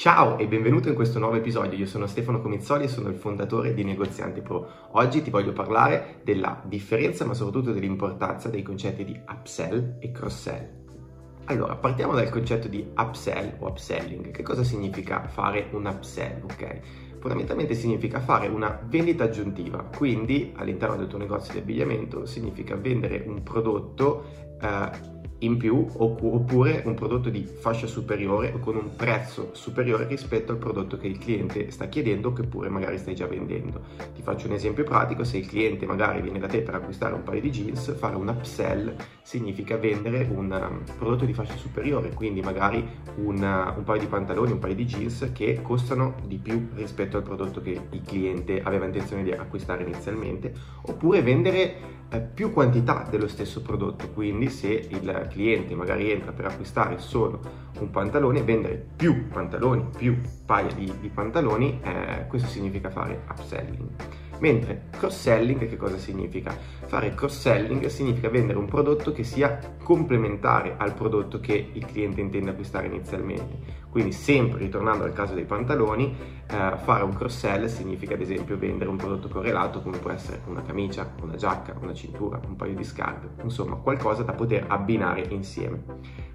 Ciao e benvenuto in questo nuovo episodio, io sono Stefano Comizzoli e sono il fondatore di Negozianti Pro. Oggi ti voglio parlare della differenza ma soprattutto dell'importanza dei concetti di upsell e cross-sell. Allora, partiamo dal concetto di upsell o upselling. Che cosa significa fare un upsell? Ok? Fondamentalmente significa fare una vendita aggiuntiva, quindi all'interno del tuo negozio di abbigliamento significa vendere un prodotto eh, in più oppure un prodotto di fascia superiore o con un prezzo superiore rispetto al prodotto che il cliente sta chiedendo che pure magari stai già vendendo. Ti faccio un esempio pratico, se il cliente magari viene da te per acquistare un paio di jeans, fare un upsell significa vendere un um, prodotto di fascia superiore, quindi magari un, uh, un paio di pantaloni, un paio di jeans che costano di più rispetto al prodotto che il cliente aveva intenzione di acquistare inizialmente, oppure vendere eh, più quantità dello stesso prodotto, quindi se il cliente magari entra per acquistare solo un pantalone, vendere più pantaloni, più paia di, di pantaloni, eh, questo significa fare upselling. Mentre cross-selling che cosa significa? Fare cross-selling significa vendere un prodotto che sia complementare al prodotto che il cliente intende acquistare inizialmente. Quindi sempre ritornando al caso dei pantaloni, eh, fare un cross-sell significa ad esempio vendere un prodotto correlato come può essere una camicia, una giacca, una cintura, un paio di scarpe, insomma qualcosa da poter abbinare insieme.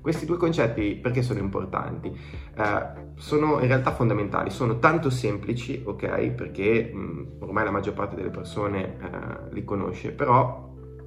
Questi due concetti perché sono importanti? Eh, sono in realtà fondamentali, sono tanto semplici, ok? Perché mh, ormai la maggior parte delle persone eh, li conosce, però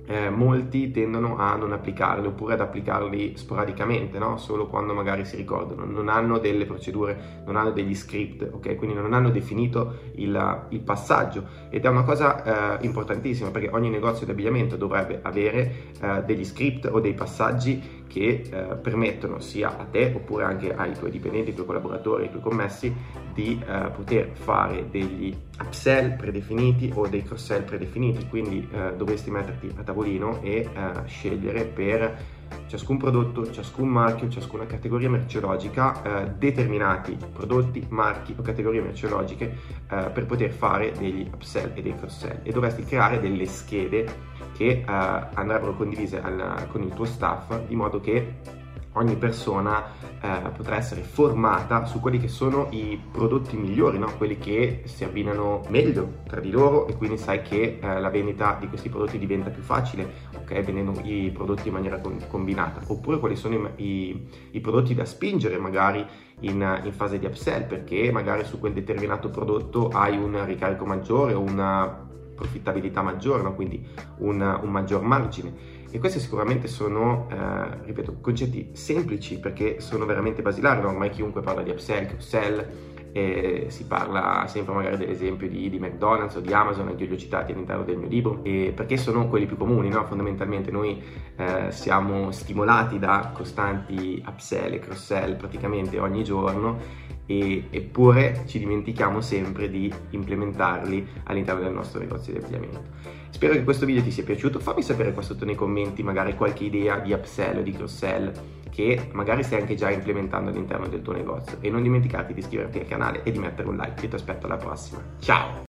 eh, molti tendono a non applicarli oppure ad applicarli sporadicamente, no? solo quando magari si ricordano, non hanno delle procedure, non hanno degli script, ok? Quindi non hanno definito il, il passaggio ed è una cosa eh, importantissima perché ogni negozio di abbigliamento dovrebbe avere eh, degli script o dei passaggi che eh, permettono sia a te oppure anche ai tuoi dipendenti, ai tuoi collaboratori, ai tuoi commessi di eh, poter fare degli upsell predefiniti o dei cross-sell predefiniti, quindi eh, dovresti metterti a tavolino e eh, scegliere per ciascun prodotto, ciascun marchio, ciascuna categoria merceologica eh, determinati prodotti, marchi o categorie merceologiche eh, per poter fare degli upsell e dei cross-sell. E dovresti creare delle schede che eh, andrebbero condivise al, con il tuo staff di modo che ogni persona eh, potrà essere formata su quelli che sono i prodotti migliori, no? quelli che si abbinano meglio tra di loro e quindi sai che eh, la vendita di questi prodotti diventa più facile, ok? Vendendo i prodotti in maniera con- combinata, oppure quali sono i, i, i prodotti da spingere magari in, in, fase di upsell, perché magari su quel determinato prodotto hai un ricarico maggiore o una profittabilità maggiore, no? quindi un, un, maggior margine. E questi sicuramente sono, eh, ripeto, concetti semplici perché sono veramente basilari, no? ormai chiunque parla di upsell, cross-sell, eh, si parla sempre magari dell'esempio di, di, McDonald's o di Amazon, anche io li ho citati all'interno del mio libro, perché sono quelli più comuni, no? fondamentalmente noi eh, siamo stimolati da costanti upsell e cross-sell praticamente ogni giorno e, eppure ci dimentichiamo sempre di implementarli all'interno del nostro negozio di abbigliamento. Spero che questo video ti sia piaciuto, fammi sapere qua sotto nei commenti magari qualche idea di upsell o di cross-sell che magari stai anche già implementando all'interno del tuo negozio e non dimenticarti di iscriverti al canale e di mettere un like. Io ti aspetto alla prossima. Ciao!